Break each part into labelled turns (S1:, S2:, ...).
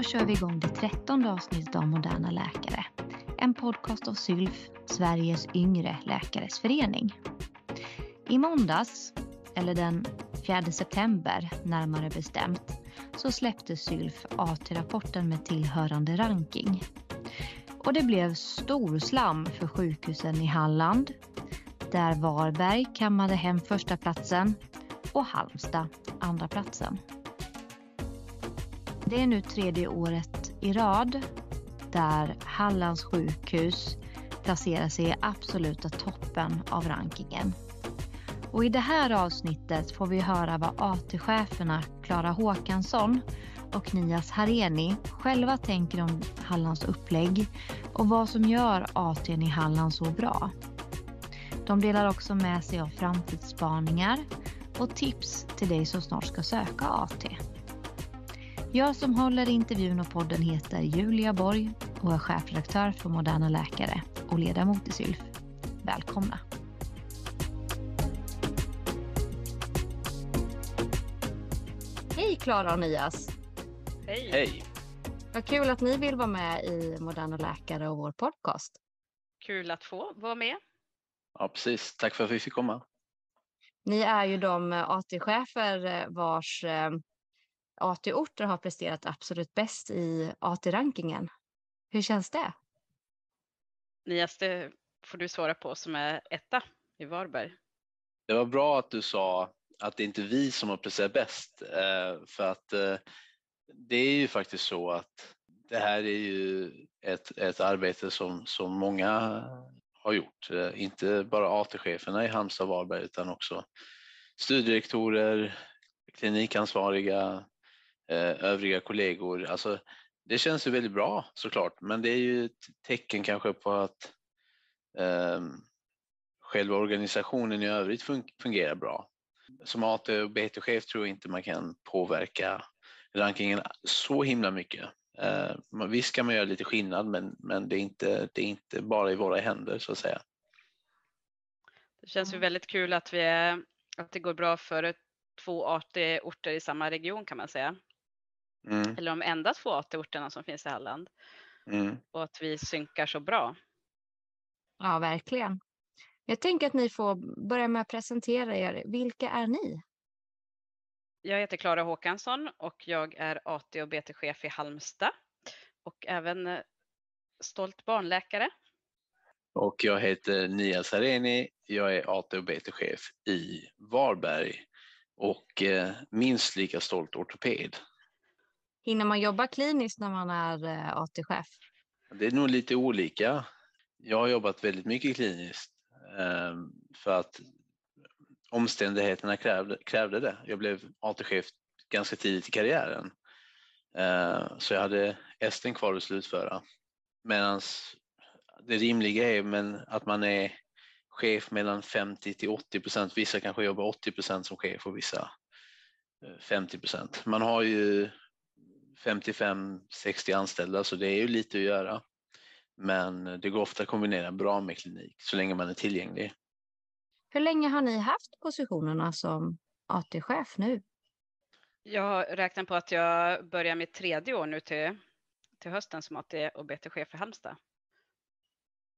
S1: Då kör vi igång det trettonde avsnittet av Moderna läkare. En podcast av SYLF, Sveriges yngre läkares förening. I måndags, eller den 4 september närmare bestämt, så släppte SYLF AT-rapporten med tillhörande ranking. Och det blev storslam för sjukhusen i Halland, där Varberg kammade hem första platsen och Halmstad andra platsen. Det är nu tredje året i rad där Hallands sjukhus placerar sig i absoluta toppen av rankingen. Och I det här avsnittet får vi höra vad AT-cheferna Klara Håkansson och Nias Hareni själva tänker om Hallands upplägg och vad som gör AT i Halland så bra. De delar också med sig av framtidsspaningar och tips till dig som snart ska söka AT. Jag som håller i intervjun och podden heter Julia Borg och är chefredaktör för Moderna Läkare och ledamot i SYLF. Välkomna! Hej Klara och Nias!
S2: Hej!
S3: Hej!
S1: Vad kul att ni vill vara med i Moderna Läkare och vår podcast.
S2: Kul att få vara med.
S3: Ja, precis. Tack för att vi fick komma.
S1: Ni är ju de AT-chefer vars AT-orter har presterat absolut bäst i AT-rankingen. Hur känns det?
S2: Nias, det får du svara på som är etta i Varberg.
S3: Det var bra att du sa att det inte är vi som har presterat bäst. För att det är ju faktiskt så att det här är ju ett, ett arbete som, som många har gjort. Inte bara AT-cheferna i Halmstad och Varberg utan också studierektorer, klinikansvariga, övriga kollegor. Alltså, det känns ju väldigt bra såklart, men det är ju ett tecken kanske på att eh, själva organisationen i övrigt fungerar bra. Som AT och BT-chef tror jag inte man kan påverka rankingen så himla mycket. Eh, visst kan man göra lite skillnad, men, men det, är inte, det är inte bara i våra händer så att säga.
S2: Det känns ju väldigt kul att, vi är, att det går bra för två AT-orter i samma region kan man säga. Mm. Eller de enda två AT-orterna som finns i Halland. Mm. Och att vi synkar så bra.
S1: Ja, verkligen. Jag tänker att ni får börja med att presentera er. Vilka är ni?
S2: Jag heter Klara Håkansson och jag är AT och BT-chef i Halmstad och även eh, stolt barnläkare.
S3: Och jag heter Nia Sareni. Jag är AT och BT-chef i Varberg och eh, minst lika stolt ortoped.
S1: Hinner man jobba kliniskt när man är eh, AT-chef?
S3: Det är nog lite olika. Jag har jobbat väldigt mycket kliniskt ehm, för att omständigheterna krävde, krävde det. Jag blev AT-chef ganska tidigt i karriären. Eh, så jag hade esten kvar att slutföra. Medan det rimliga är men att man är chef mellan 50 till 80 procent. Vissa kanske jobbar 80 procent som chef och vissa eh, 50 procent. Man har ju 55-60 anställda så det är ju lite att göra. Men det går ofta att kombinera bra med klinik så länge man är tillgänglig.
S1: Hur länge har ni haft positionerna som AT-chef nu?
S2: Jag räknar på att jag börjar mitt tredje år nu till, till hösten som AT och BT-chef i Halmstad.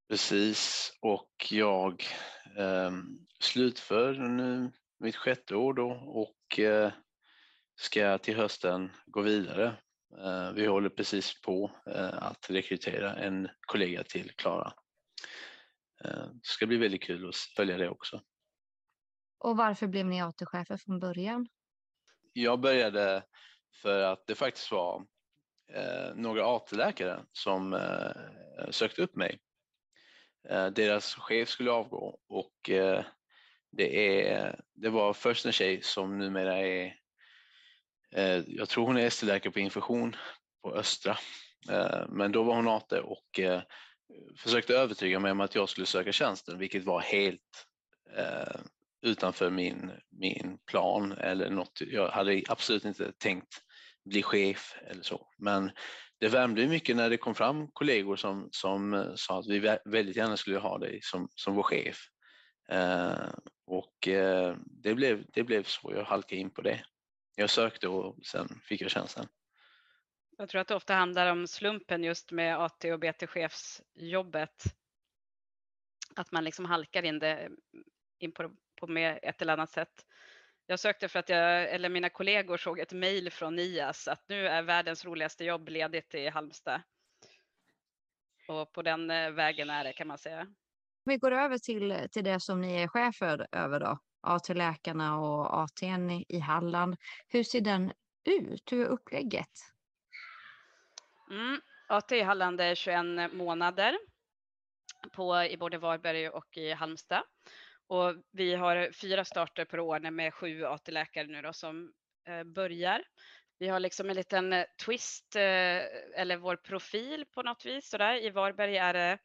S3: Precis, och jag eh, slutför nu mitt sjätte år då och eh, ska till hösten gå vidare. Eh, vi håller precis på eh, att rekrytera en kollega till Klara. Eh, det ska bli väldigt kul att följa det också.
S1: Och varför blev ni AT-chefer från början?
S3: Jag började för att det faktiskt var några AT-läkare som sökte upp mig. Deras chef skulle avgå och det, är, det var först en tjej som numera är, Eh, jag tror hon är ST-läkare på infektion på Östra, eh, men då var hon AT och eh, försökte övertyga mig om att jag skulle söka tjänsten, vilket var helt eh, utanför min, min plan eller något. Jag hade absolut inte tänkt bli chef eller så. Men det värmde mycket när det kom fram kollegor som, som sa att vi väldigt gärna skulle ha dig som, som vår chef. Eh, och eh, det, blev, det blev så, jag halkade in på det. Jag sökte och sen fick jag tjänsten.
S2: Jag tror att det ofta handlar om slumpen just med AT och BT-chefsjobbet. Att man liksom halkar in, det, in på, på med ett eller annat sätt. Jag sökte för att jag, eller mina kollegor såg ett mejl från NIAS att nu är världens roligaste jobb ledigt i Halmstad. Och på den eh, vägen är det kan man säga.
S1: Vi går över till, till det som ni är chefer över då, AT-läkarna och ATn i Halland. Hur ser den ut? Hur är upplägget?
S2: Mm. AT i Halland är 21 månader på, i både Varberg och i Halmstad. Och vi har fyra starter per år med sju AT-läkare nu då som eh, börjar. Vi har liksom en liten twist eh, eller vår profil på något vis. sådär. I Varberg är det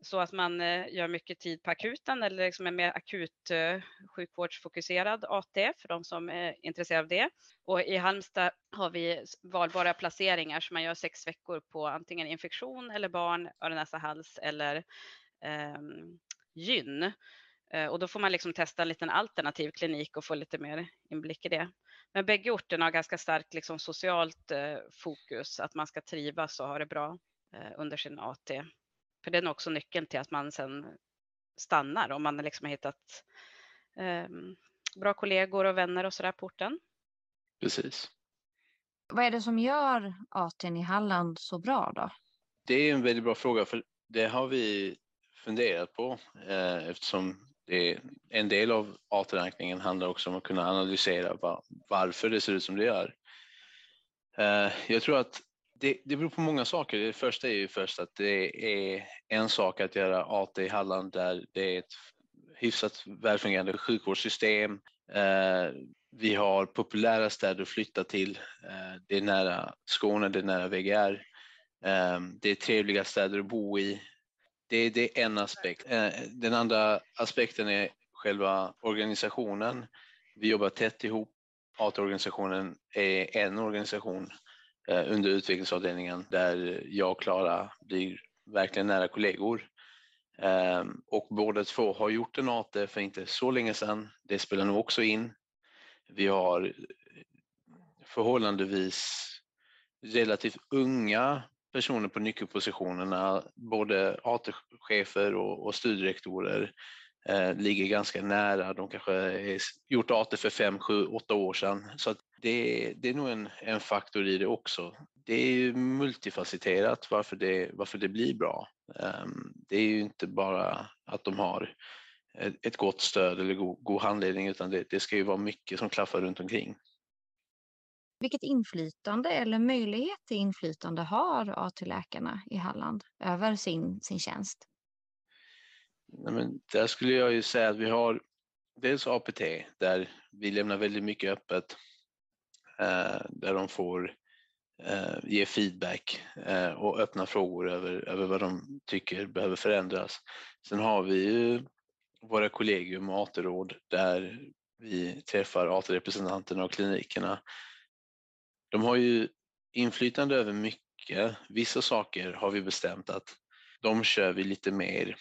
S2: så att man eh, gör mycket tid på akuten eller liksom en mer akut eh, sjukvårdsfokuserad AT för de som är intresserade av det. Och i Halmstad har vi valbara placeringar som man gör sex veckor på antingen infektion eller barn, öron, näsa, hals eller ehm, eh, gyn. Och då får man liksom testa en liten alternativ klinik och få lite mer inblick i det. Men bägge orterna har ganska starkt liksom socialt eh, fokus, att man ska trivas och ha det bra eh, under sin AT. För det är nog också nyckeln till att man sen stannar om man liksom har hittat eh, bra kollegor och vänner och sådär på orten.
S3: Precis.
S1: Vad är det som gör ATn i Halland så bra då?
S3: Det är en väldigt bra fråga för det har vi funderat på eh, eftersom det är, en del av AT-rankningen handlar också om att kunna analysera var, varför det ser ut som det gör. Eh, jag tror att det, det beror på många saker. Det första är ju först att det är en sak att göra AT i Halland där det är ett hyfsat välfungerande sjukvårdssystem. Eh, vi har populära städer att flytta till. Eh, det är nära Skåne, det är nära VGR. Eh, det är trevliga städer att bo i. Det, det är en aspekt. Eh, den andra aspekten är själva organisationen. Vi jobbar tätt ihop. AT-organisationen är en organisation Eh, Eh, under utvecklingsavdelningen där jag och Klara blir verkligen nära kollegor. Ehm, och båda två har gjort en AT för inte så länge sedan. Det spelar nog också in. Vi har förhållandevis relativt unga personer på nyckelpositionerna, både AT-chefer och, och studierektorer eh, ligger ganska nära. De kanske har gjort AT för fem, sju, åtta år sedan. Så det, det är nog en, en faktor i det också. Det är ju multifacetterat varför det, varför det blir bra. Um, det är ju inte bara att de har ett, gott stöd eller god, god handledning utan det, det ska ju vara mycket som klaffar runt omkring.
S1: Vilket inflytande eller möjlighet till inflytande har AT-läkarna i Halland över sin, sin tjänst?
S3: Nej, men där skulle jag ju säga att vi har dels APT där vi lämnar väldigt mycket öppet Eh, där de får eh, ge feedback eh, och öppna frågor över, över vad de tycker behöver förändras. Sen har vi ju våra kollegium och AT-råd där vi träffar AT-representanterna och klinikerna. De har ju inflytande över mycket. Vissa saker har vi bestämt att de kör vi lite mer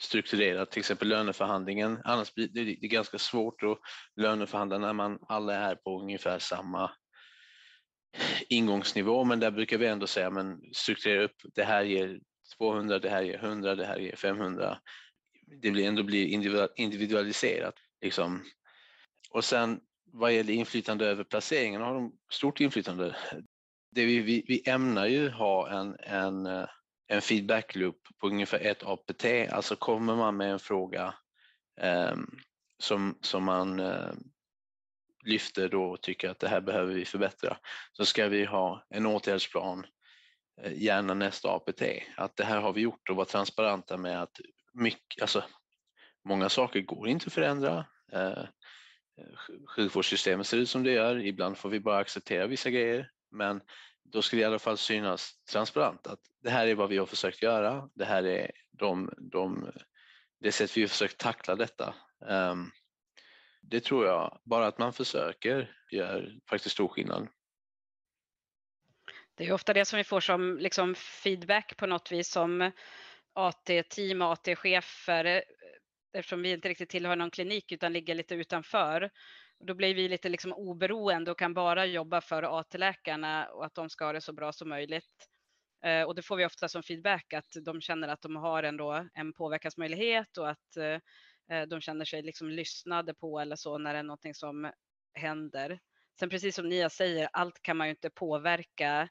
S3: strukturerat, till exempel löneförhandlingen. Annars blir det, det är ganska svårt att löneförhandla när man alla är på ungefär samma ingångsnivå, men där brukar vi ändå säga men strukturera upp, det här ger 200, det här ger 100, det här ger 500. Det blir ändå blir individualiserat. Liksom. Och sen vad gäller inflytande över placeringen har de stort inflytande. Det vi, vi, vi ämnar ju ha en, en en feedback loop på ungefär ett APT. Alltså kommer man med en fråga eh, som, som man eh, lyfter då och tycker att det här behöver vi förbättra så ska vi ha en åtgärdsplan, eh, gärna nästa APT. Att det här har vi gjort och vara transparenta med att mycket, alltså, många saker går inte att förändra. Eh, sjukvårdssystemet ser ut som det gör, ibland får vi bara acceptera vissa grejer men då ska det i alla fall synas transparent att det här är vad vi har försökt göra. Det här är de, de, det sätt vi har försökt tackla detta. Um, det tror jag, bara att man försöker gör faktiskt stor skillnad.
S2: Det är ofta det som vi får som liksom feedback på något vis som AT-team AT-chefer eh, eftersom vi inte riktigt tillhör någon klinik utan ligger lite utanför då blir vi lite liksom oberoende och kan bara jobba för AT-läkarna och att de ska ha det så bra som möjligt. Eh, och det får vi ofta som feedback att de känner att de har ändå en påverkansmöjlighet och att eh, de känner sig liksom lyssnade på eller så när det är någonting som händer. Sen precis som Nia säger, allt kan man ju inte påverka.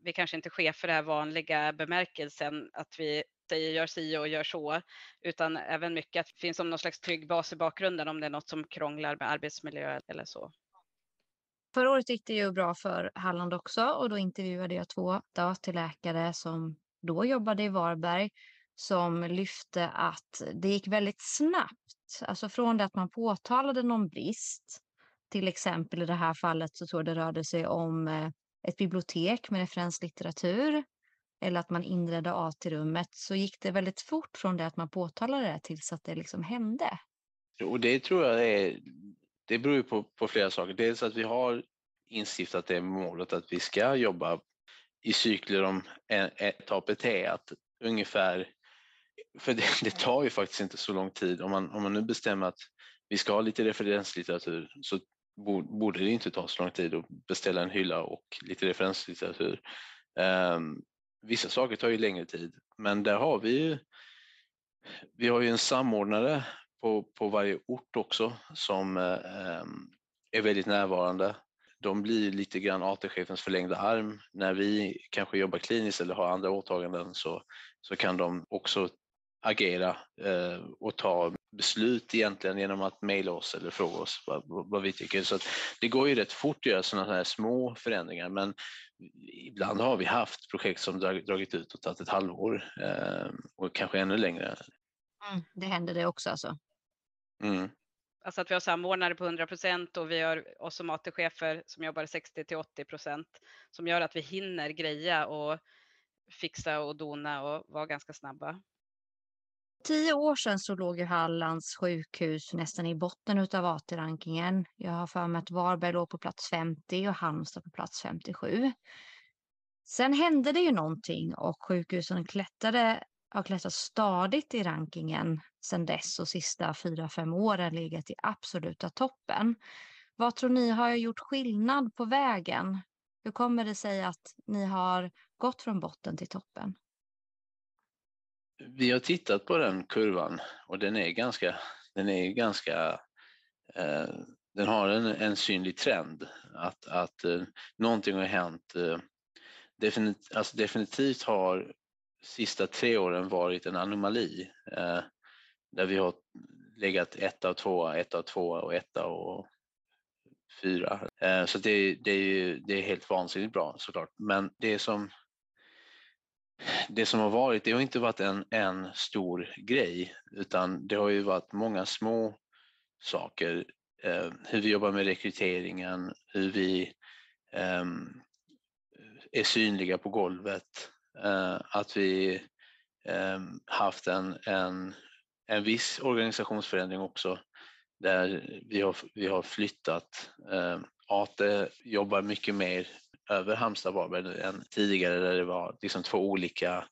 S2: Vi kanske inte chefer är vanliga bemärkelsen att vi säger gör si och gör så, utan även mycket att det finns som någon slags trygg bas i bakgrunden om det är något som krånglar med arbetsmiljö eller så.
S1: Förra året gick det ju bra för Halland också och då intervjuade jag två dataläkare som då jobbade i Varberg som lyfte att det gick väldigt snabbt. Alltså från det att man påtalade någon brist, till exempel i det här fallet så tror jag det rörde sig om eh, ett bibliotek med referenslitteratur eller att man inredde AT-rummet så gick det väldigt fort från det att man påtalade det tills att det liksom hände.
S3: Och det tror jag är, det beror ju på, på flera saker. Dels att vi har instiftat det målet att vi ska jobba i cykler om ett APT, att ungefär, för det, det, tar ju faktiskt inte så lång tid. Om man, om man nu bestämmer att vi ska ha lite referenslitteratur så borde det inte ta så lång tid att beställa en hylla och lite referenslitteratur. Um, vissa saker tar ju längre tid, men där har vi ju, vi har ju en samordnare på, på varje ort också som eh, ehm, är väldigt närvarande. De blir lite grann AT-chefens förlängda arm. När vi kanske jobbar kliniskt eller har andra åtaganden så, så kan de också agera eh, och ta beslut egentligen genom att mejla oss eller fråga oss vad, vad vi tycker. Så det går ju rätt fort att göra sådana här små förändringar men ibland har vi haft projekt som dragit ut och tagit ett halvår eh, och kanske ännu längre.
S1: Mm, det händer det också alltså?
S2: Mm. Alltså att vi har samordnare på 100 procent och vi har oss som AT-chefer som jobbar 60 till 80 procent som gör att vi hinner greja och fixa och dona och vara ganska snabba
S1: tio år sedan så låg ju Hallands sjukhus nästan i botten av AT-rankingen. Jag har för mig att Varberg låg på plats 50 och Halmstad på plats 57. Sen hände det ju någonting och sjukhusen klättrade, har klättrat stadigt i rankingen sedan dess och sista fyra, fem åren legat i absoluta toppen. Vad tror ni har gjort skillnad på vägen? Hur kommer det sig att ni har gått från botten till toppen?
S3: Vi har tittat på den kurvan och den är ganska, den är ganska eh, den har en, en synlig trend att, att eh, någonting har hänt. Eh, definit, alltså definitivt har sista tre åren varit en anomali eh, där vi har legat etta och tvåa, etta och tvåa och etta och fyra. Eh, så det, det, är ju, det är helt vansinnigt bra såklart. Men det som det som har varit, det har inte varit en, en stor grej utan det har ju varit många små saker. Eh, hur vi jobbar med rekryteringen, hur vi eh, är synliga på golvet, eh, att vi ehm, haft en, en, en viss organisationsförändring också där vi har, vi har flyttat. Eh, ATE jobbar mycket mer över Halmstad Varberg än tidigare där det var liksom två olika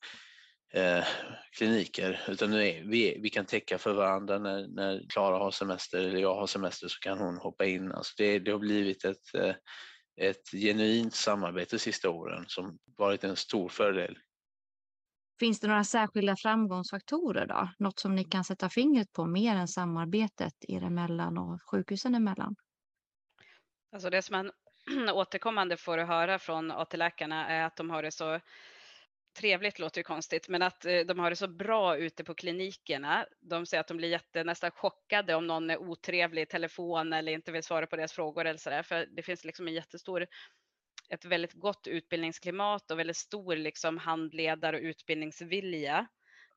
S3: eh, kliniker. Utan nu är vi, vi kan täcka för varandra när, när Klara har semester eller jag har semester så kan hon hoppa in. Alltså det, det har blivit ett, eh, ett genuint samarbete de sista åren som varit en stor fördel.
S1: Finns det några särskilda framgångsfaktorer då? Något som ni kan sätta fingret på mer än samarbetet er emellan och sjukhusen emellan?
S2: Alltså det som man återkommande får höra från AT-läkarna är att de har det så trevligt låter ju konstigt, men att eh, de har det så bra ute på klinikerna. De säger att de blir jätte, nästan chockade om någon är otrevlig i telefon eller inte vill svara på deras frågor eller sådär, för det finns liksom en jättestor ett väldigt gott utbildningsklimat och väldigt stor liksom handledar och utbildningsvilja.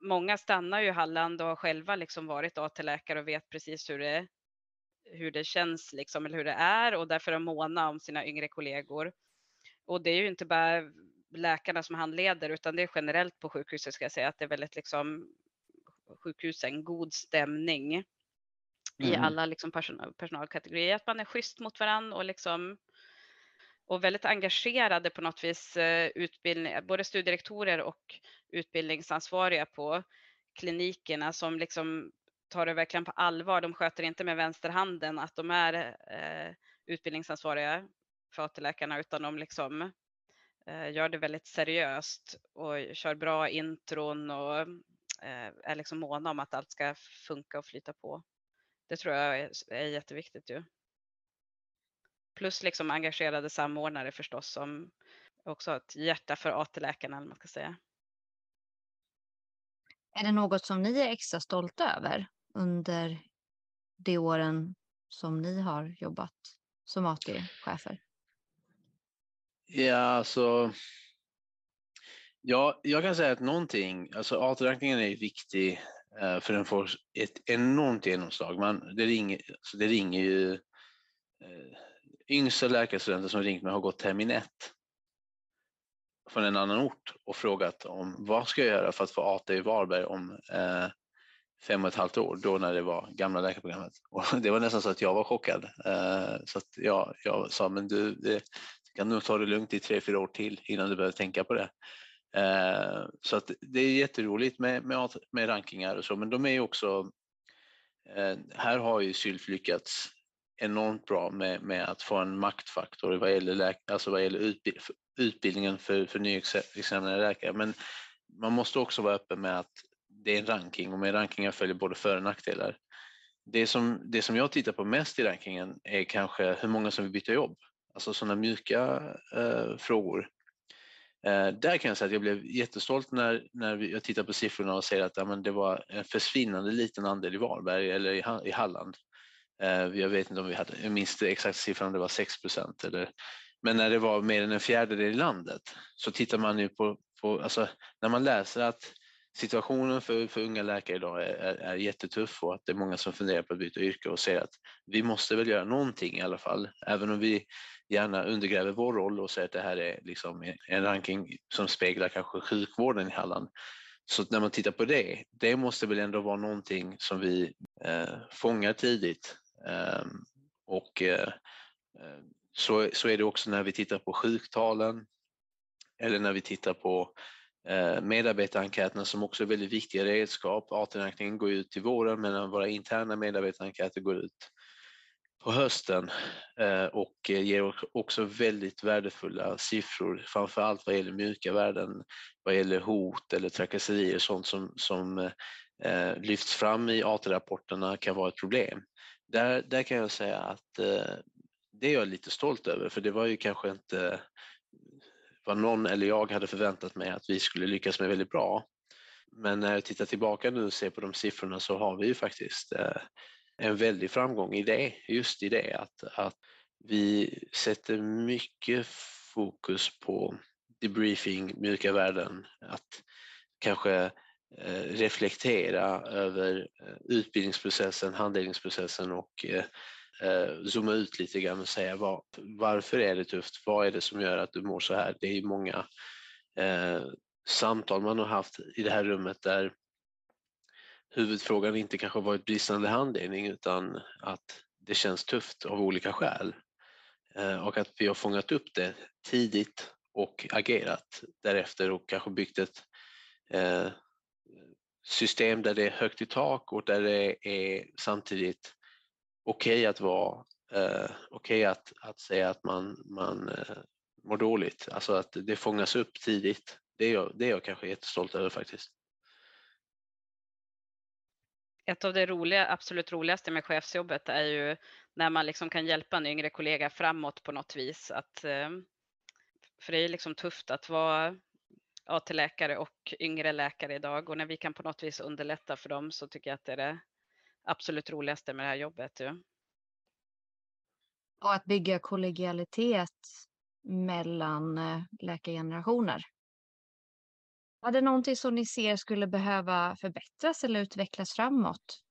S2: Många stannar ju i Halland och har själva liksom varit AT-läkare och vet precis hur det hur det känns liksom, eller hur det är och därför är måna om sina yngre kollegor. Och det är ju inte bara läkarna som handleder utan det är generellt på sjukhuset ska jag säga att det är väldigt liksom sjukhusen god stämning mm. i alla liksom personal, personalkategorier. Att man är schysst mot varandra och liksom och väldigt engagerade på något vis eh, utbildning, både studierektorer och utbildningsansvariga på klinikerna som liksom tar det verkligen på allvar. De sköter inte med vänsterhanden att de är eh, utbildningsansvariga för AT-läkarna utan de liksom eh, gör det väldigt seriöst och kör bra intron och eh, är liksom måna om att allt ska funka och flyta på. Det tror jag är, är jätteviktigt ju. Plus liksom engagerade samordnare förstås som också har ett hjärta för AT-läkarna, eller man ska säga.
S1: Är det något som ni är extra stolta över under de åren som ni har jobbat som AT-chefer?
S3: Ja, alltså. Ja, jag kan säga att någonting, alltså AT-rankningen är viktig eh, för den får ett enormt genomslag. Man, det, ringer, alltså det ringer ju eh, yngsta läkarstudenter som ringt mig har gått termin ett från en annan ort och frågat om vad ska jag göra för att få AT i Varberg om eh, fem och ett halvt år, då när det var gamla läkarprogrammet. Och det var nästan så att jag var chockad. Eh, så att jag, jag sa, men du, du kan nog ta det lugnt i tre, fyra år till innan du behöver tänka på det. Eh, så att det är jätteroligt med, med, med rankingar och så, men de är ju också, eh, här har ju Sylf lyckats enormt bra med, med att få en maktfaktor vad gäller, läk, alltså vad gäller utbildningen för, för nyexaminerade läkare. Men man måste också vara öppen med att det är en ranking och med rankingar följer både för och nackdelar. Det som, det som jag tittar på mest i rankingen är kanske hur många som vill byta jobb, alltså sådana mjuka eh, frågor. Eh, där kan jag säga att jag blev jättestolt när, när jag tittar på siffrorna och ser att ja, men det var en försvinnande liten andel i Varberg eller i, i Halland. Eh, jag vet inte om vi hade, jag minns det exakt siffran, det var 6 procent eller men när det var mer än en fjärdedel i landet så tittar man ju på, på alltså, när man läser att situationen för, för unga läkare idag är, är, är jättetuff och att det är många som funderar på att byta yrke och säger att vi måste väl göra någonting i alla fall, även om vi gärna undergräver vår roll och säger att det här är liksom en ranking som speglar kanske sjukvården i Halland. Så när man tittar på det, det måste väl ändå vara någonting som vi eh, fångar tidigt ehm, eh, och eh, så, så är det också när vi tittar på sjuktalen eller när vi tittar på eh, Eh, medarbetarenkäterna som också är väldigt viktiga redskap. AT-rankningen går ut till våren medan våra interna medarbetarenkäter går ut på hösten eh, och ger också väldigt värdefulla siffror, framför allt vad gäller mjuka värden, vad gäller hot eller trakasserier, sånt som, som eh, lyfts fram i AT-rapporterna kan vara ett problem. Där, där kan jag säga att det är jag lite stolt över för det var ju kanske inte vad någon eller jag hade förväntat mig att vi skulle lyckas med väldigt bra. Men när jag tittar tillbaka nu och ser på de siffrorna så har vi ju faktiskt eh, en väldig framgång i det, just i det att, att vi sätter mycket fokus på debriefing, mjuka värden, att kanske eh, reflektera över eh, utbildningsprocessen, handläggningsprocessen och Eh, zooma ut lite grann och säga var, varför är det tufft? Vad är det som gör att du mår så här? Det är många eh, samtal man har haft i det här rummet där huvudfrågan inte kanske varit bristande handledning utan att det känns tufft av olika skäl. Eh, och att vi har fångat upp det tidigt och agerat därefter och kanske byggt ett eh, system där det är högt i tak och där det är samtidigt okej okay att vara, eh, okej okay att, att säga att man, man eh, mår dåligt, alltså att det fångas upp tidigt. Det är jag, det är jag kanske jättestolt över faktiskt.
S2: Ett av det roliga, absolut roligaste med chefsjobbet är ju när man liksom kan hjälpa en yngre kollega framåt på något vis. Att, eh, för det är liksom tufft att vara AT-läkare och yngre läkare idag och när vi kan på något vis underlätta för dem så tycker jag att det är det absolut roligaste med det här jobbet. Ja.
S1: Och att bygga kollegialitet mellan eh, läkargenerationer. Är det någonting som ni ser skulle behöva förbättras eller utvecklas framåt?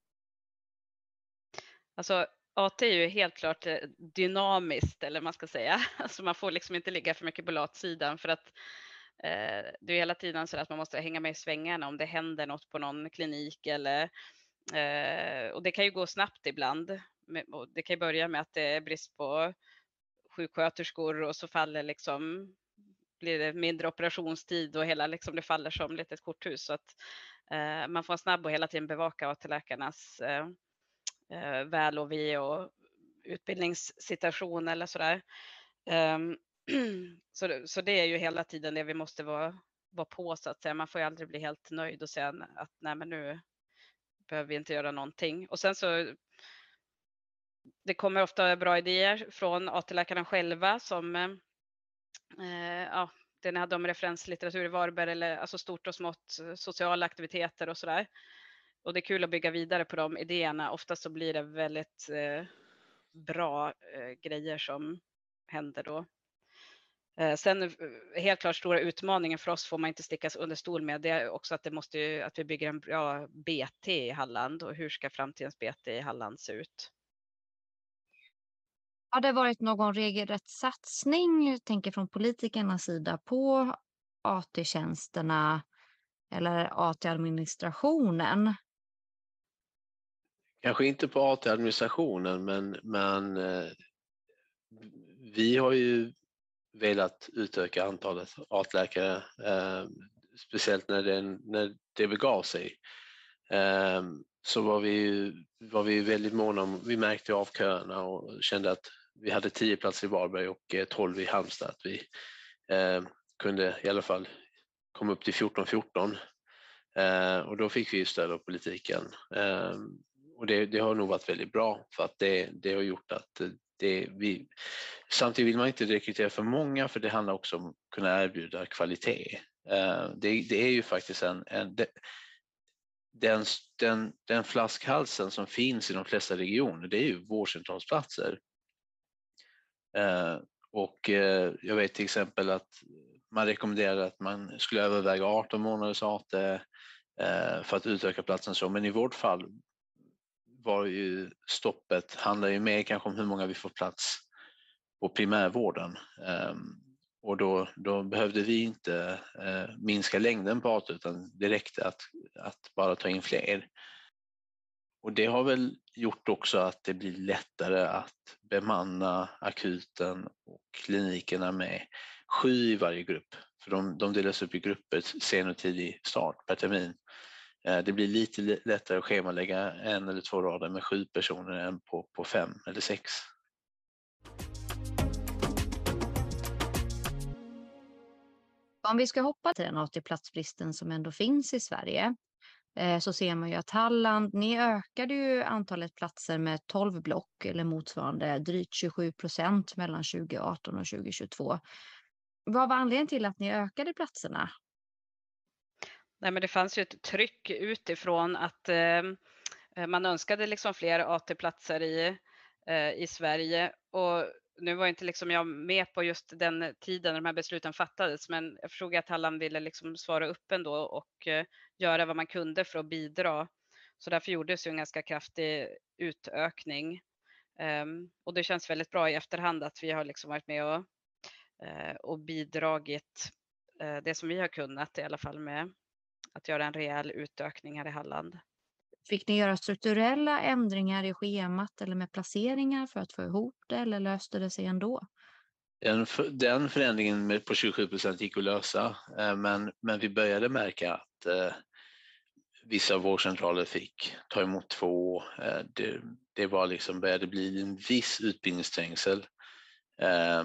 S2: Alltså AT är ju helt klart eh, dynamiskt eller man ska säga. Alltså man får liksom inte ligga för mycket på latsidan för att eh, det är hela tiden så att man måste hänga med i svängarna om det händer något på någon klinik eller Eh, och det kan ju gå snabbt ibland. Det kan ju börja med att det är brist på sjuksköterskor och så faller liksom blir det mindre operationstid och hela liksom det faller som litet korthus. Så att eh, man får vara snabb och hela tiden bevaka AT-läkarnas eh, eh, väl och ve och utbildningssituation eller sådär. Eh, så, det, så det är ju hela tiden det vi måste vara, vara på så att säga. Man får ju aldrig bli helt nöjd och säga att nej men nu behöver vi inte göra någonting. Och sen så det kommer ofta bra idéer från AT-läkarna själva som eh, eh ja, ni hade om referenslitteratur i Varberg eller alltså stort och smått eh, sociala aktiviteter och sådär. Och det är kul att bygga vidare på de idéerna. Ofta så blir det väldigt eh, bra eh, grejer som händer då. Eh, sen eh, helt klart stora utmaningen för oss får man inte stickas under stol med. Det är också att det måste ju, att vi bygger en bra BT i Halland och hur ska framtidens BT i Halland se ut?
S1: Har det varit någon regelrätt satsning, tänker från politikernas sida, på AT-tjänsterna eller AT-administrationen?
S3: Kanske inte på AT-administrationen, men, men eh, vi har ju velat utöka antalet artläkare, eh, speciellt när det, när det begav sig. Eh, så var vi, var vi väldigt måna om, vi märkte av köerna och kände att vi hade 10 platser i Varberg och eh, 12 i Halmstad. Att vi eh, kunde i alla fall komma upp till 14-14 eh, och då fick vi stöd av politiken. Eh, och det, det, har nog varit väldigt bra för att det, det har gjort att eh, det, vi, samtidigt vill man inte rekrytera för många för det handlar också om att kunna erbjuda kvalitet. Eh, det, det är ju faktiskt en, en den, den, den flaskhalsen som finns i de flesta regioner det är ju vårdcentralsplatser. Eh, och eh, jag vet till exempel att man rekommenderade att man skulle överväga 18 månaders AT för att utöka platsen så, men i vårt fall var ju stoppet, handlar ju mer kanske om hur många vi får plats på primärvården. Ehm, och då, då, behövde vi inte eh, minska längden på AT utan det räckte att, att bara ta in fler. Och det har väl gjort också att det blir lättare att bemanna akuten och klinikerna med sju i varje grupp. För de, de delas upp i grupper sen och tidig start per termin. Eh, det blir lite lättare att schemalägga en eller två rader med sju personer än på, på fem eller sex.
S1: Om vi ska hoppa till den AT-platsbristen som ändå finns i Sverige eh, så ser man ju att Halland, ni ökade ju antalet platser med 12 block eller motsvarande drygt 27 procent mellan 2018 och 2022. Vad var anledningen till att ni ökade platserna?
S2: Nej, men det fanns ju ett tryck utifrån att ehm, eh, man önskade liksom fler AT-platser i, eh, i Sverige och nu var inte liksom jag med på just den tiden när de här besluten fattades, men jag förstod att Halland ville liksom svara upp ändå och eh, göra vad man kunde för att bidra. Så därför gjordes ju en ganska kraftig utökning. Um, och det känns väldigt bra i efterhand att vi har liksom varit med och, uh, och bidragit uh, det som vi har kunnat i alla fall med att göra en rejäl utökning här i Halland.
S1: Fick ni göra strukturella ändringar i schemat eller med placeringar för att få ihop det eller löste det sig ändå?
S3: Den, den förändringen på 27 procent gick att lösa, eh, men, men vi började märka att eh, vissa vårdcentraler fick ta emot två. Eh, det, det var liksom, började bli en viss utbildningsträngsel. Eh,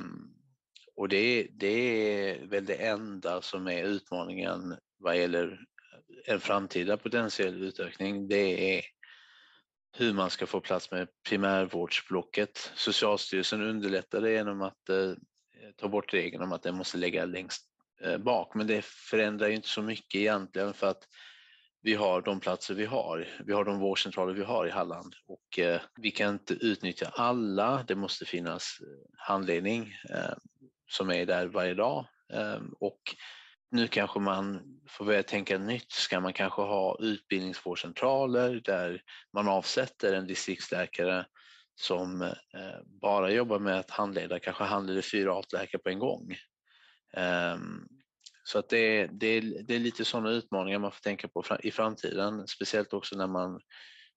S3: och det, det är väl det enda som är utmaningen vad gäller en framtida potentiell utökning det är hur man ska få plats med primärvårdsblocket. Socialstyrelsen underlättar det genom att eh, ta bort regeln om att den måste ligga längst eh, bak, men det förändrar inte så mycket egentligen för att vi har de platser vi har. Vi har de vårdcentraler vi har i Halland och eh, vi kan inte utnyttja alla. Det måste finnas eh, handledning eh, som är där varje dag eh, och nu kanske man får börja tänka nytt. Ska man kanske ha utbildningsvårdcentraler där man avsätter en distriktsläkare som eh, bara jobbar med att handleda, kanske handleder fyra AT-läkare på en gång. Ehm, så att det, det, det är lite sådana utmaningar man får tänka på i framtiden, speciellt också när man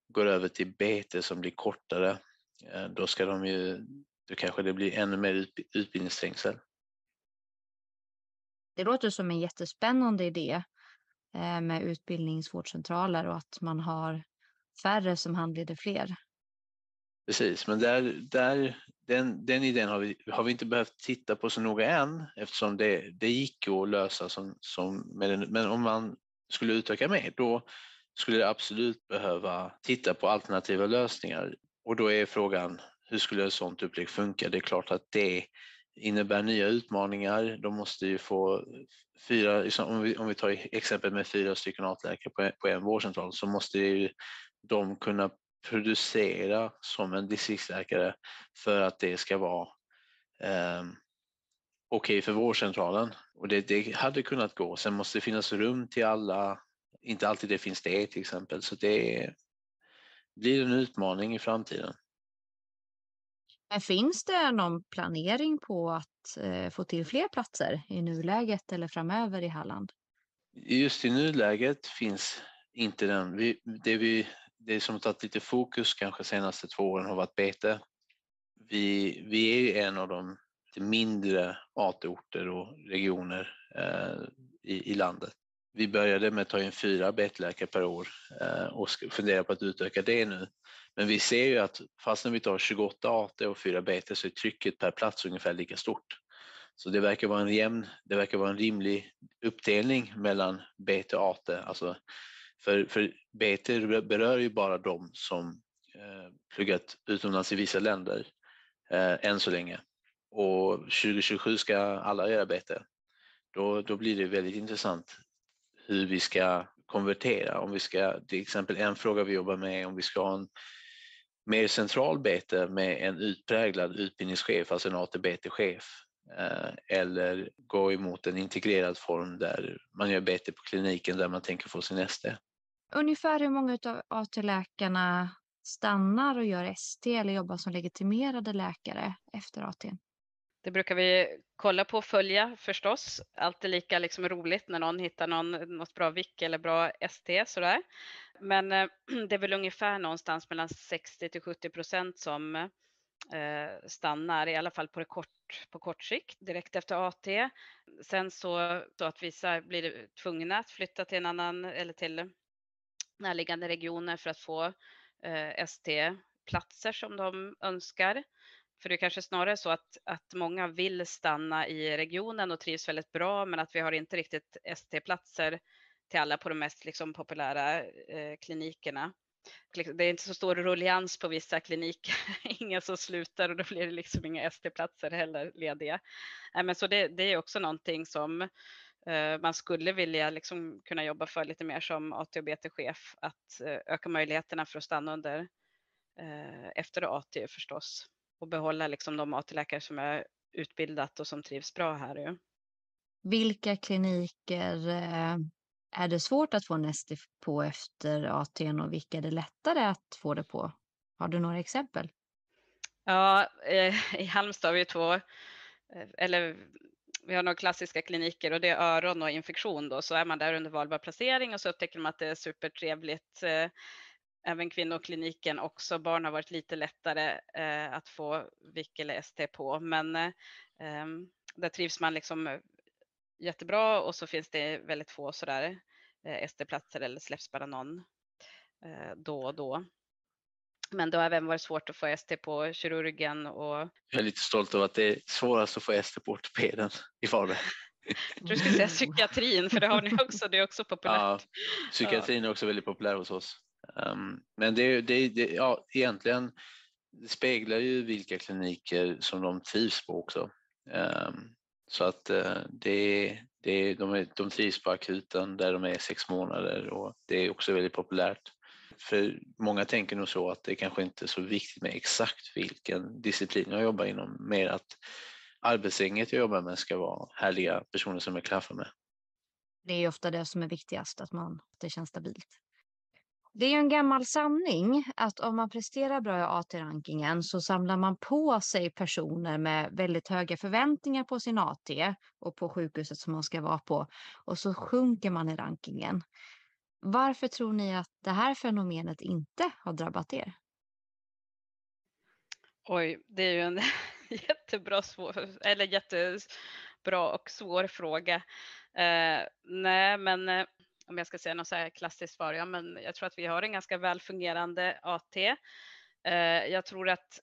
S3: går över till bete som blir kortare. Eh, då ska de ju, då kanske det blir ännu mer utbildningsträngsel.
S1: Det låter som en jättespännande idé. Eh, med utbildningsvårdcentraler och att man har färre som handleder fler.
S3: Precis, men där, där, den, den idén har vi, har vi inte behövt titta på så noga än eftersom det, det gick att lösa som, som med den, men om man skulle utöka mer då skulle det absolut behöva titta på alternativa lösningar och då är frågan hur skulle ett sådant upplägg funka? Det är klart att det innebär nya utmaningar. De måste ju få fyra, liksom, om vi, om vi tar exempel med fyra stycken AT-läkare på, på en vårdcentral så måste ju de kunna producera som en distriktsläkare för att det ska vara eh, okej okay för vårdcentralen. Och det, det hade kunnat gå. Sen måste det finnas rum till alla. Inte alltid det finns det till exempel. Så det blir en utmaning i framtiden.
S1: Men finns det någon planering på att eh, få till fler platser i nuläget eller framöver i Halland?
S3: Just i nuläget finns inte den. Vi, det, vi, det som tagit lite fokus kanske senaste två åren har varit bete. Vi, vi är en av de mindre AT-orter och regioner eh, i, i landet. Vi började med att ta in fyra betläkare per år eh, och funderar på att utöka det nu. Men vi ser ju att fastän vi tar 28 AT och 4 BT så är trycket per plats ungefär lika stort. Så det verkar vara en jämn, det verkar vara en rimlig uppdelning mellan BT och AT. Alltså för, för BT berör ju bara de som eh, pluggat utomlands i vissa länder eh, än så länge. Och 2027 ska alla göra BT. Då, då blir det väldigt intressant hur vi ska konvertera. Om vi ska, till exempel en fråga vi jobbar med är om vi ska ha en mer central bete med en utpräglad utbildningschef, alltså en AT-BT-chef eh, eller gå emot en integrerad form där man gör bete på kliniken där man tänker få sin ST.
S1: Ungefär hur många av AT-läkarna stannar och gör ST eller jobbar som legitimerade läkare efter AT?
S2: Det brukar vi kolla på och följa förstås. Alltid lika liksom roligt när någon hittar någon, något bra VIK eller bra ST sådär. Men eh, det är väl ungefär någonstans mellan 60 till 70 procent som eh, stannar, i alla fall på, kort, på kort sikt, direkt efter AT. Sen så, så att vissa blir tvungna att flytta till en annan eller till närliggande regioner för att få eh, ST-platser som de önskar. För det är kanske snarare så att, att många vill stanna i regionen och trivs väldigt bra, men att vi har inte riktigt ST-platser till alla på de mest liksom, populära eh, klinikerna. Det är inte så stor rullians på vissa kliniker, inga som slutar och då blir det liksom inga ST-platser heller lediga. Äh, men så det, det, är också någonting som eh, man skulle vilja liksom kunna jobba för lite mer som AT och BT-chef, att eh, öka möjligheterna för att stanna under eh, efter AT förstås och behålla liksom de AT-läkare som är utbildat och som trivs bra här.
S1: Vilka kliniker eh, är det svårt att få ST på efter AT och vilka är det lättare att få det på? Har du några exempel?
S2: Ja, eh, i Halmstad har vi två, eh, eller vi har några klassiska kliniker och det är öron och infektion då, så är man där under valbar placering och så upptäcker man att det är supertrevligt även kvinnokliniken också. Barn har varit lite lättare eh, att få VIK eller ST på, men eh, ehm, där trivs man liksom jättebra och så finns det väldigt få sådär eh, ST-platser eller släpps bara någon eh, då och då. Men det har även varit svårt att få ST på kirurgen. Och...
S3: Jag är lite stolt över att det är svårast att få ST på ortopeden i Falun.
S2: Jag tror du skulle säga psykiatrin, för det har ni också, det är också populärt. Ja,
S3: psykiatrin är också väldigt populär hos oss. Um, men det, det, det, ja, egentligen det speglar ju vilka kliniker som de trivs på också. Um, så att eh, det, det, de, är, de trivs på akuten där de är sex månader och det är också väldigt populärt. För många tänker nog så att det kanske inte är så viktigt med exakt vilken disciplin jag jobbar inom, mer att arbetsgänget jag jobbar med ska vara härliga personer som jag klaffar med.
S1: Det är ofta det som är viktigast, att, man, att det känns stabilt. Det är en gammal sanning att om man presterar bra i AT-rankingen så samlar man på sig personer med väldigt höga förväntningar på sin AT och på sjukhuset som man ska vara på och så sjunker man i rankingen. Varför tror ni att det här fenomenet inte har drabbat er?
S2: Oj, det är ju en jättebra svår, eller jättebra och svår fråga. Eh, nej, men eh, om jag ska säga något så här klassiskt svar, ja men jag tror att vi har en ganska väl fungerande AT. Eh, jag tror att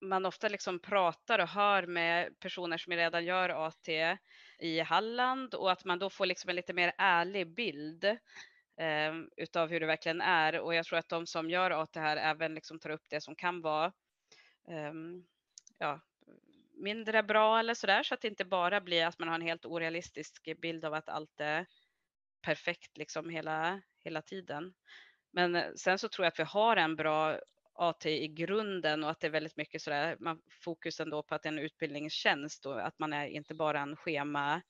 S2: man ofta liksom pratar och hör med personer som redan gör AT i Halland och att man då får liksom en lite mer ärlig bild eh, utav hur det verkligen är. Och jag tror att de som gör AT här även liksom tar upp det som kan vara eh, ja, mindre bra eller sådär så att det inte bara blir att man har en helt orealistisk bild av att allt är perfekt liksom hela, hela tiden. Men eh, sen så tror jag att vi har en bra AT i grunden och att det är väldigt mycket sådär, man, fokus ändå på att det är en utbildningstjänst och att man är inte bara en schema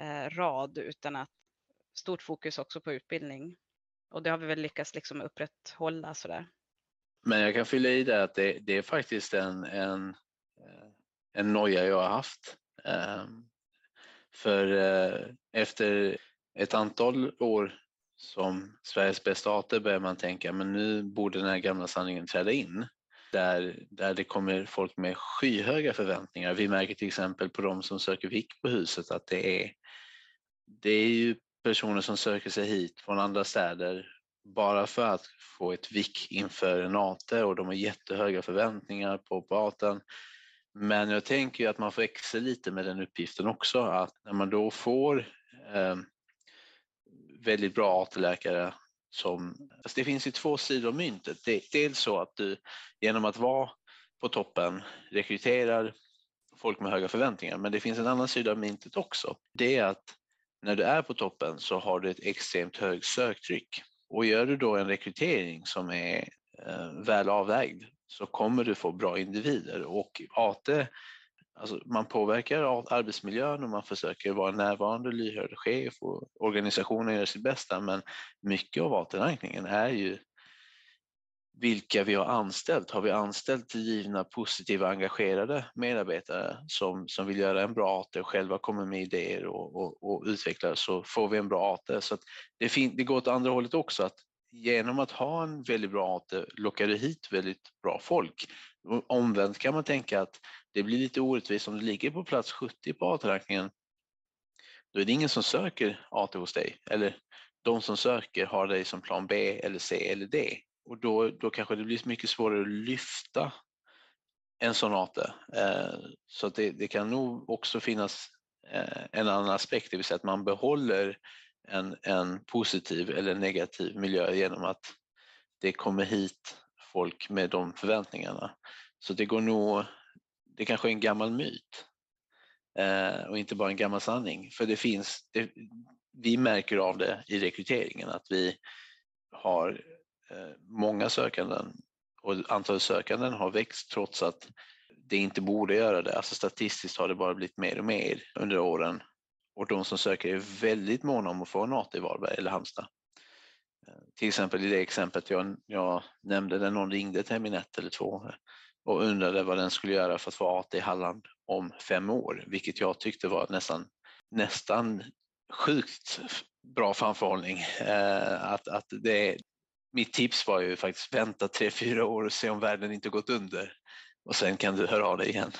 S2: eh, rad utan att stort fokus också på utbildning. Och det har vi väl lyckats liksom upprätthålla sådär.
S3: Men jag kan fylla i det att det, det är faktiskt en, en, eh, en noja jag har haft. Um, för uh, efter ett antal år som Sveriges bästa AT börjar man tänka men nu borde den här gamla sanningen träda in. Där, där det kommer folk med skyhöga förväntningar. Vi märker till exempel på de som söker VIK på huset att det är, det är ju personer som söker sig hit från andra städer bara för att få ett VIK inför en AT och de har jättehöga förväntningar på, på ATen. Men jag tänker ju att man får växa lite med den uppgiften också att när man då får eh, väldigt bra AT-läkare som, alltså det finns ju två sidor av myntet. Det, dels så att du genom att vara på toppen rekryterar folk med höga förväntningar, men det finns en annan sida av myntet också. Det är att när du är på toppen så har du ett extremt högt söktryck och gör du då en rekrytering som är eh, väl avvägd så kommer du få bra individer och AT Alltså man påverkar arbetsmiljön och man försöker vara närvarande, lyhörd chef och organisationen gör sitt bästa men mycket av AT-rankningen är ju vilka vi har anställt. Har vi anställt givna, positiva, engagerade medarbetare som, som vill göra en bra AT och själva kommer med idéer och, och, och utvecklar så får vi en bra AT. Så det, fin- det går åt andra hållet också att genom att ha en väldigt bra AT lockar du hit väldigt bra folk. Omvänt kan man tänka att det blir lite orättvist om du ligger på plats 70 på AT-rankningen. Då är det ingen som söker AT hos dig eller de som söker har dig som plan B eller C eller D och då, då kanske det blir mycket svårare att lyfta en sån AT. Eh, så det, det, kan nog också finnas eh, en annan aspekt, det vill säga att man behåller en, en positiv eller negativ miljö genom att det kommer hit folk med de förväntningarna. Så det går nog det kanske är en gammal myt eh, och inte bara en gammal sanning. För det finns, det, vi märker av det i rekryteringen att vi har eh, många sökanden och antalet sökanden har växt trots att det inte borde göra det. Alltså statistiskt har det bara blivit mer och mer under åren och de som söker är väldigt måna om att få en AT i Varberg eller Halmstad. Till exempel i det exemplet jag, jag nämnde när någon ringde till min ett eller två och undrade vad den skulle göra för att få AT i Halland om fem år, vilket jag tyckte var nästan, nästan sjukt bra framförhållning. Eh, att, att det, mitt tips var ju faktiskt vänta tre, fyra år och se om världen inte gått under och sen kan du höra av dig igen.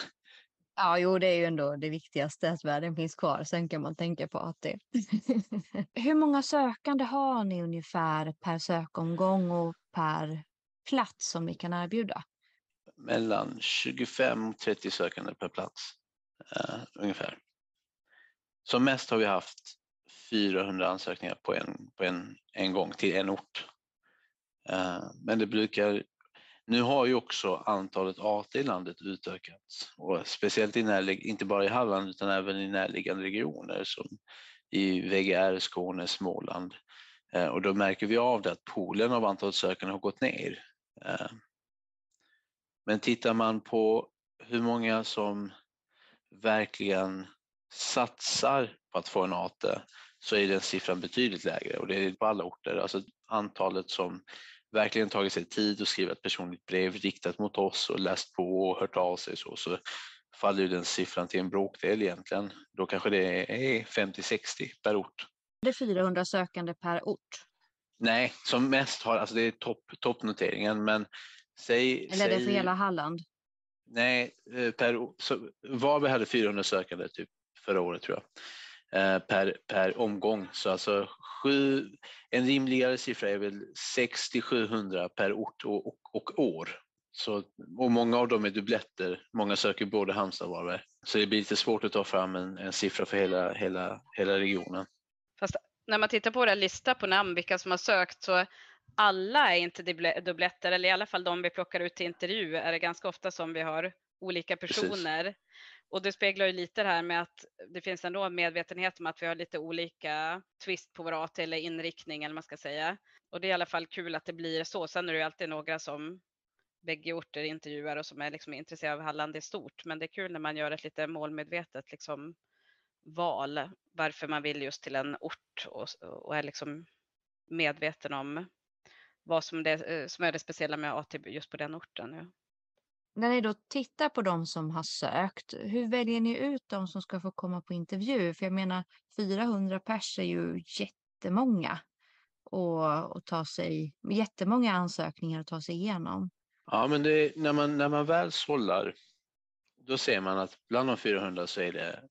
S1: Ja, jo, det är ju ändå det viktigaste att världen finns kvar. Sen kan man tänka på AT. Hur många sökande har ni ungefär per sökomgång och per plats som ni kan erbjuda?
S3: mellan 25 och 30 sökande per plats uh, ungefär. Som mest har vi haft 400 ansökningar på en, på en, en gång till en ort. Uh, men det brukar, nu har ju också antalet AT i landet utökats och speciellt i närlig, inte bara i Halland utan även i närliggande regioner som i VGR, Skåne, Småland. Eh, och då märker vi av det att poolen av antalet sökande har gått ner. Eh, men tittar man på hur många som verkligen satsar på att få en AT så är den siffran betydligt lägre och det är på alla orter. Alltså antalet som verkligen tagit sig tid och skrivit ett personligt brev riktat mot oss och läst på och hört av sig så, så faller ju den siffran till en bråkdel egentligen. Då kanske det är 50-60 per ort.
S1: Det är 400 sökande per ort?
S3: Nej, som mest har, alltså det är topp, toppnoteringen men Säg,
S1: Eller är det för hela Halland?
S3: Nej, eh, per, så, Varberg hade 400 sökande typ förra året tror jag. Eh, per, per omgång. Så alltså sju, en rimligare siffra är väl 600-700 per ort och, och, och, år. Så, och många av dem är dubbletter, många söker både Halmstad och Varberg. Så det blir lite svårt att ta fram en, en siffra för hela, hela, hela regionen.
S2: Fast när man tittar på våra lista på namn, vilka som har sökt, så alla är inte dubbletter, eller i alla fall de vi plockar ut till intervju är det ganska ofta som vi har olika personer. Precis. Och det speglar ju lite det här med att det finns ändå en medvetenhet om att vi har lite olika twist på vår AT eller inriktning eller vad man ska säga. Och det är i alla fall kul att det blir så. Sen är det ju alltid några som bägge orter intervjuar och som är liksom intresserade av Halland i stort. Men det är kul när man gör ett lite målmedvetet liksom val varför man vill just till en ort och, och är liksom medveten om vad som, det, eh, som är det speciella med AT just på den orten. Ja.
S1: När ni då tittar på de som har sökt, hur väljer ni ut de som ska få komma på intervju? För jag menar 400 pers är ju jättemånga och, och ta sig, jättemånga ansökningar att ta sig igenom.
S3: Ja, men det, när, man, när man väl sållar, då ser man att bland de 400 så är det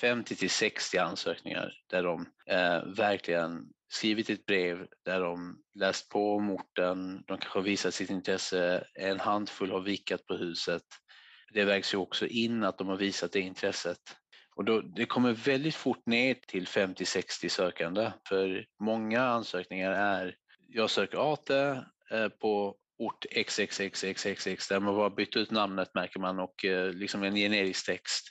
S3: 50 till 60 ansökningar där de eh, verkligen skrivit ett brev där de läst på om orten, de kanske har visat sitt intresse, en handfull har vikat på huset. Det vägs ju också in att de har visat det intresset. Och då, det kommer väldigt fort ner till 50-60 sökande, för många ansökningar är jag söker AT eh, på ort XXXXXX där man bara bytt ut namnet märker man och eh, liksom en generisk text.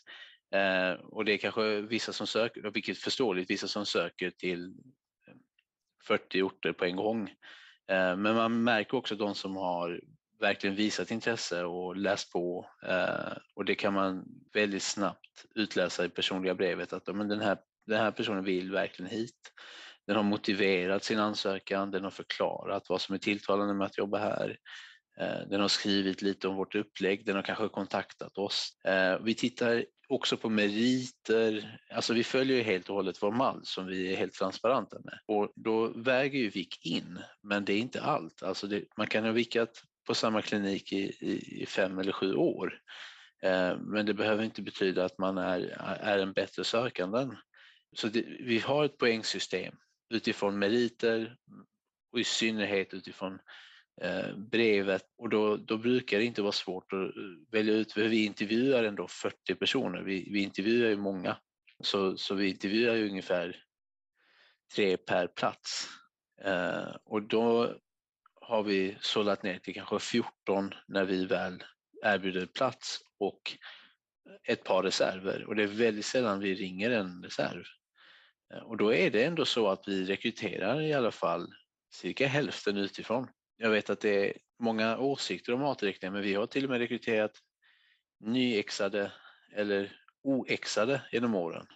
S3: Eh, och det är kanske vissa som söker, vilket är förståeligt, vissa som söker till eh, 40 orter på en gång. Eh, men man märker också de som har verkligen visat intresse och läst på eh, och det kan man väldigt snabbt utläsa i personliga brevet att men den, här, den här personen vill verkligen hit. Den har motiverat sin ansökan, den har förklarat vad som är tilltalande med att jobba här. Eh, den har skrivit lite om vårt upplägg, den har kanske kontaktat oss. Eh, vi tittar också på meriter. Alltså vi följer ju helt och hållet vår mall som vi är helt transparenta med. Och då väger ju VIK in, men det är inte allt. Alltså det, man kan ha vickat på samma klinik i, i, i fem eller sju år. Eh, men det behöver inte betyda att man är, är en bättre sökande. Så det, vi har ett poängsystem utifrån meriter och i synnerhet utifrån Eh, brevet och då, då brukar det inte vara svårt att eh, välja ut, för vi intervjuar ändå 40 personer, vi, vi intervjuar ju många, så, så vi intervjuar ju ungefär tre per plats. Eh, och då har vi sållat ner till kanske 14 när vi väl erbjuder plats och ett par reserver och det är väldigt sällan vi ringer en reserv. Eh, och då är det ändå så att vi rekryterar i alla fall cirka hälften utifrån. Jag vet att det är många åsikter om matriktningar men vi har till och med rekryterat nyexade eller oexade genom åren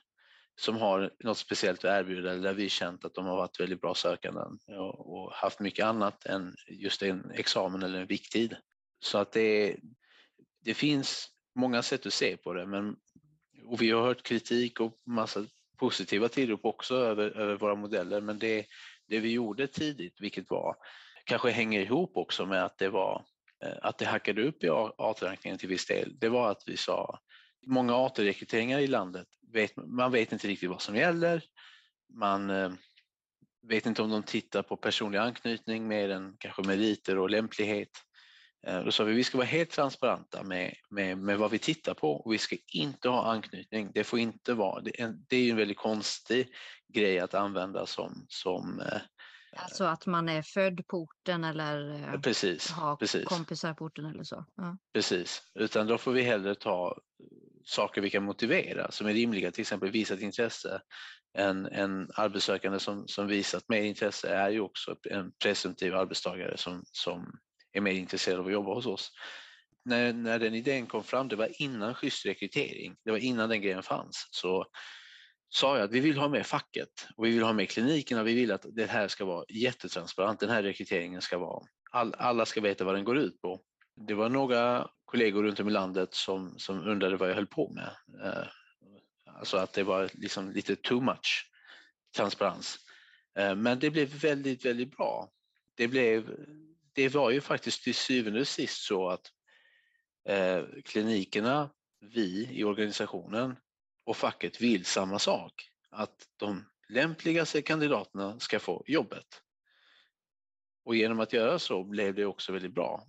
S3: som har något speciellt att erbjuda eller där vi känt att de har varit väldigt bra sökanden och, haft mycket annat än just en examen eller en vikttid. Så att det, det finns många sätt att se på det men, och vi har hört kritik och massa positiva tillrop också över, över våra modeller men det, det vi gjorde tidigt, vilket var kanske hänger ihop också med att det var eh, att det hackade upp i artrankningen till viss del, det var att vi sa många artrekryteringar i landet, vet, man vet inte riktigt vad som gäller, man eh, vet inte om de tittar på personlig anknytning mer än kanske meriter och lämplighet. Eh, då sa vi vi ska vara helt transparenta med, med, med vad vi tittar på och vi ska inte ha anknytning. Det får inte vara, det är, det är en väldigt konstig grej att använda som, som
S1: Alltså att man är född på orten eller
S3: eh, precis,
S1: har
S3: precis.
S1: kompisar på orten eller så. Ja.
S3: Precis, utan då får vi hellre ta saker vi kan motivera som är rimliga, till exempel visat intresse. En, en arbetssökande som, som visat mer intresse är ju också en presumtiv arbetstagare som, som är mer intresserad av att jobba hos oss. När, när den idén kom fram, det var innan schysst rekrytering, det var innan den grejen fanns, så sa jag att vi vill ha med facket och vi vill ha med klinikerna. Vi vill att det här ska vara jättetransparent. Den här rekryteringen ska vara, all, alla ska veta vad den går ut på. Det var några kollegor runt om i landet som, som undrade vad jag höll på med. Eh, alltså att det var liksom lite too much transparens. Eh, men det blev väldigt, väldigt bra. Det, blev, det var ju faktiskt till syvende och sist så att eh, klinikerna, vi i organisationen och facket vill samma sak. Att de lämpligaste kandidaterna ska få jobbet. Och genom att göra så blev det också väldigt bra.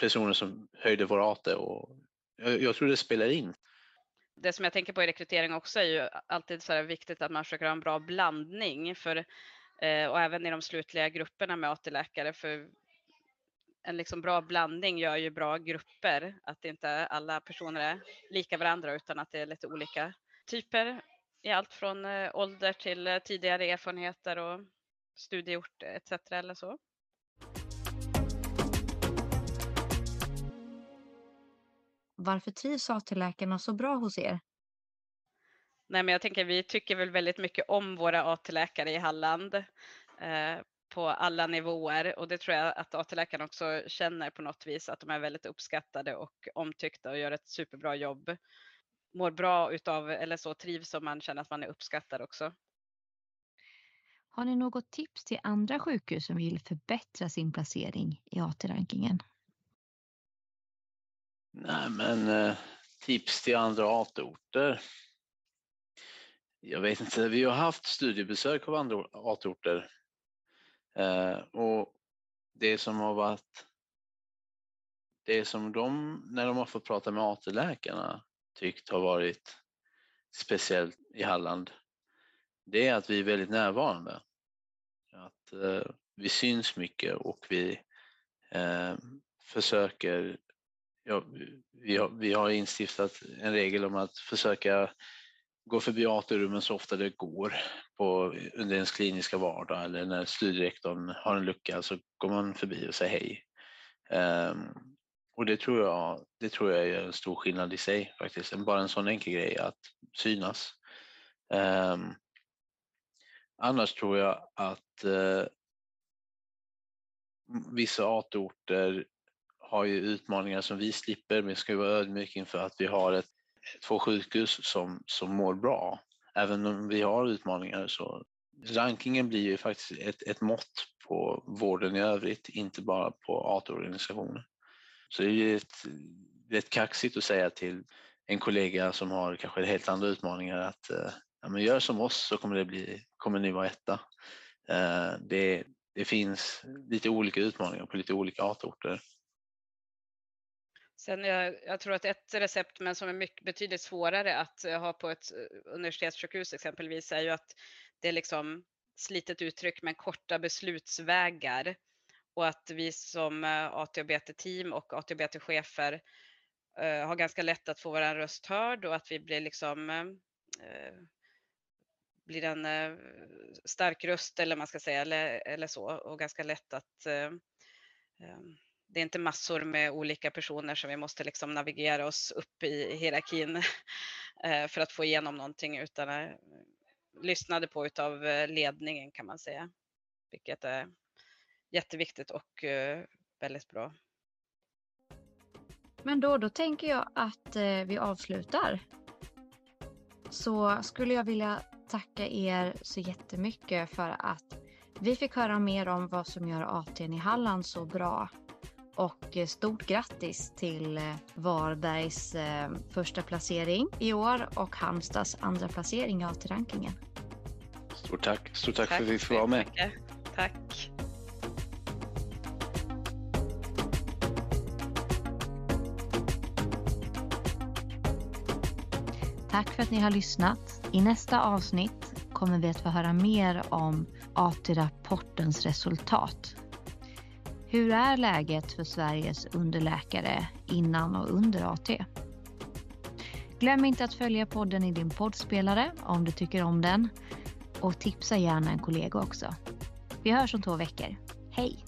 S3: Personer som höjde vår AT och jag, jag tror det spelar in.
S2: Det som jag tänker på i rekrytering också är ju alltid så viktigt att man försöker ha en bra blandning för, eh, och även i de slutliga grupperna med AT-läkare för en liksom bra blandning gör ju bra grupper. Att inte alla personer är lika varandra utan att det är lite olika typer i allt från eh, ålder till eh, tidigare erfarenheter och studieort etc. eller så.
S1: Varför trivs AT-läkarna så bra hos er?
S2: Nej, men jag tänker vi tycker väl väldigt mycket om våra AT-läkare i Halland eh, på alla nivåer och det tror jag att AT-läkarna också känner på något vis att de är väldigt uppskattade och omtyckta och gör ett superbra jobb. Mår bra utav eller så trivs om man känner att man är uppskattad också.
S1: Har ni något tips till andra sjukhus som vill förbättra sin placering i AT-rankingen?
S3: Nej, men eh, tips till andra AT-orter. Jag vet inte, vi har haft studiebesök av andra AT-orter eh, och det som har varit det som de, när de har fått prata med AT-läkarna, tyckt har varit speciellt i Halland, det är att vi är väldigt närvarande. Att eh, vi syns mycket och vi eh, försöker ja, vi, har, vi har instiftat en regel om att försöka gå förbi AT-rummen så ofta det går på, under ens kliniska vardag eller när studierektorn har en lucka så går man förbi och säger hej. Um, och det tror, jag, det tror jag är en stor skillnad i sig faktiskt. Bara en sån enkel grej att synas. Um, annars tror jag att uh, vissa AT-orter har ju utmaningar som vi slipper, men ska vara ödmjuk inför att vi har ett, två sjukhus som, som mår bra. Även om vi har utmaningar så rankingen blir ju faktiskt ett, ett mått på vården i övrigt, inte bara på AT-organisationen. Så det är ju ett, rätt kaxigt att säga till en kollega som har kanske helt andra utmaningar att eh, ja, men gör som oss så kommer, det bli, kommer ni vara etta. Eh, det, det finns lite olika utmaningar på lite olika artorter.
S2: Sen jag, jag, tror att ett recept, men som är mycket, betydligt svårare att eh, ha på ett universitetssjukhus exempelvis, är ju att det är liksom slitet uttryck men korta beslutsvägar och att vi som eh, AT och BT-team och AT och BT-chefer eh, har ganska lätt att få vår röst hörd och att vi blir liksom eh, blir en stark röst eller man ska säga eller, eller så och ganska lätt att ehm, det är inte massor med olika personer som vi måste liksom navigera oss upp i hierarkin eh, för att få igenom någonting utan är lyssnade på utav ledningen kan man säga. Vilket är jätteviktigt och eh, väldigt bra.
S1: Men då, då tänker jag att vi avslutar. Så skulle jag vilja tacka er så jättemycket för att vi fick höra mer om vad som gör ATn i Halland så bra och stort grattis till eh, Varbergs eh, första placering i år och Halmstads andra placering i AT-rankingen.
S3: Stort tack. Stort tack, tack för att vi får vara med.
S2: Tack.
S1: Tack för att ni har lyssnat. I nästa avsnitt kommer vi att få höra mer om AT-rapportens resultat hur är läget för Sveriges underläkare innan och under AT? Glöm inte att följa podden i din poddspelare om du tycker om den och tipsa gärna en kollega också. Vi hörs om två veckor. Hej!